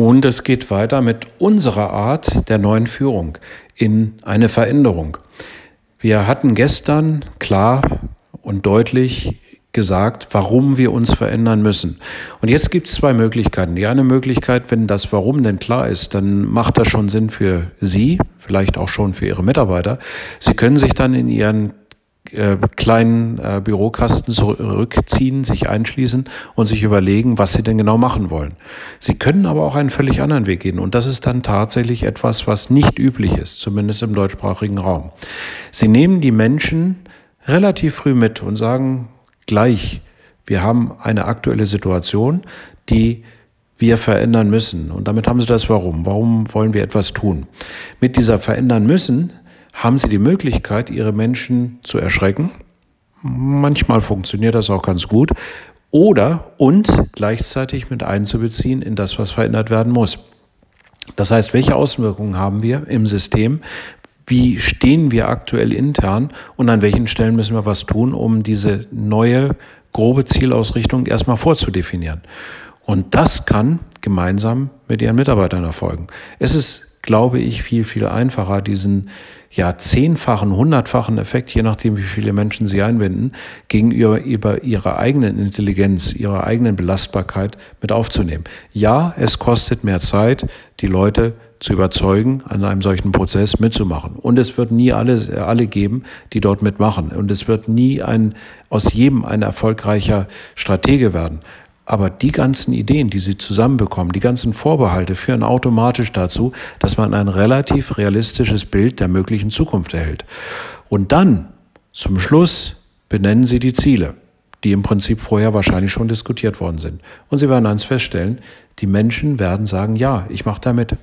Und es geht weiter mit unserer Art der neuen Führung in eine Veränderung. Wir hatten gestern klar und deutlich gesagt, warum wir uns verändern müssen. Und jetzt gibt es zwei Möglichkeiten. Die eine Möglichkeit, wenn das Warum denn klar ist, dann macht das schon Sinn für Sie, vielleicht auch schon für Ihre Mitarbeiter. Sie können sich dann in Ihren äh, kleinen äh, Bürokasten zurückziehen, sich einschließen und sich überlegen, was sie denn genau machen wollen. Sie können aber auch einen völlig anderen Weg gehen und das ist dann tatsächlich etwas, was nicht üblich ist, zumindest im deutschsprachigen Raum. Sie nehmen die Menschen relativ früh mit und sagen gleich, wir haben eine aktuelle Situation, die wir verändern müssen. Und damit haben Sie das Warum. Warum wollen wir etwas tun? Mit dieser verändern müssen haben sie die Möglichkeit, ihre Menschen zu erschrecken. Manchmal funktioniert das auch ganz gut. Oder und gleichzeitig mit einzubeziehen in das, was verändert werden muss. Das heißt, welche Auswirkungen haben wir im System? Wie stehen wir aktuell intern und an welchen Stellen müssen wir was tun, um diese neue grobe Zielausrichtung erstmal vorzudefinieren? Und das kann gemeinsam mit Ihren Mitarbeitern erfolgen. Es ist, glaube ich, viel, viel einfacher, diesen ja zehnfachen, hundertfachen Effekt, je nachdem, wie viele Menschen sie einbinden, gegenüber über ihrer eigenen Intelligenz, ihrer eigenen Belastbarkeit mit aufzunehmen. Ja, es kostet mehr Zeit, die Leute zu überzeugen, an einem solchen Prozess mitzumachen. Und es wird nie alle, alle geben, die dort mitmachen. Und es wird nie ein, aus jedem ein erfolgreicher Stratege werden. Aber die ganzen Ideen, die Sie zusammenbekommen, die ganzen Vorbehalte führen automatisch dazu, dass man ein relativ realistisches Bild der möglichen Zukunft erhält. Und dann, zum Schluss, benennen Sie die Ziele, die im Prinzip vorher wahrscheinlich schon diskutiert worden sind. Und Sie werden eins feststellen, die Menschen werden sagen, ja, ich mache da mit.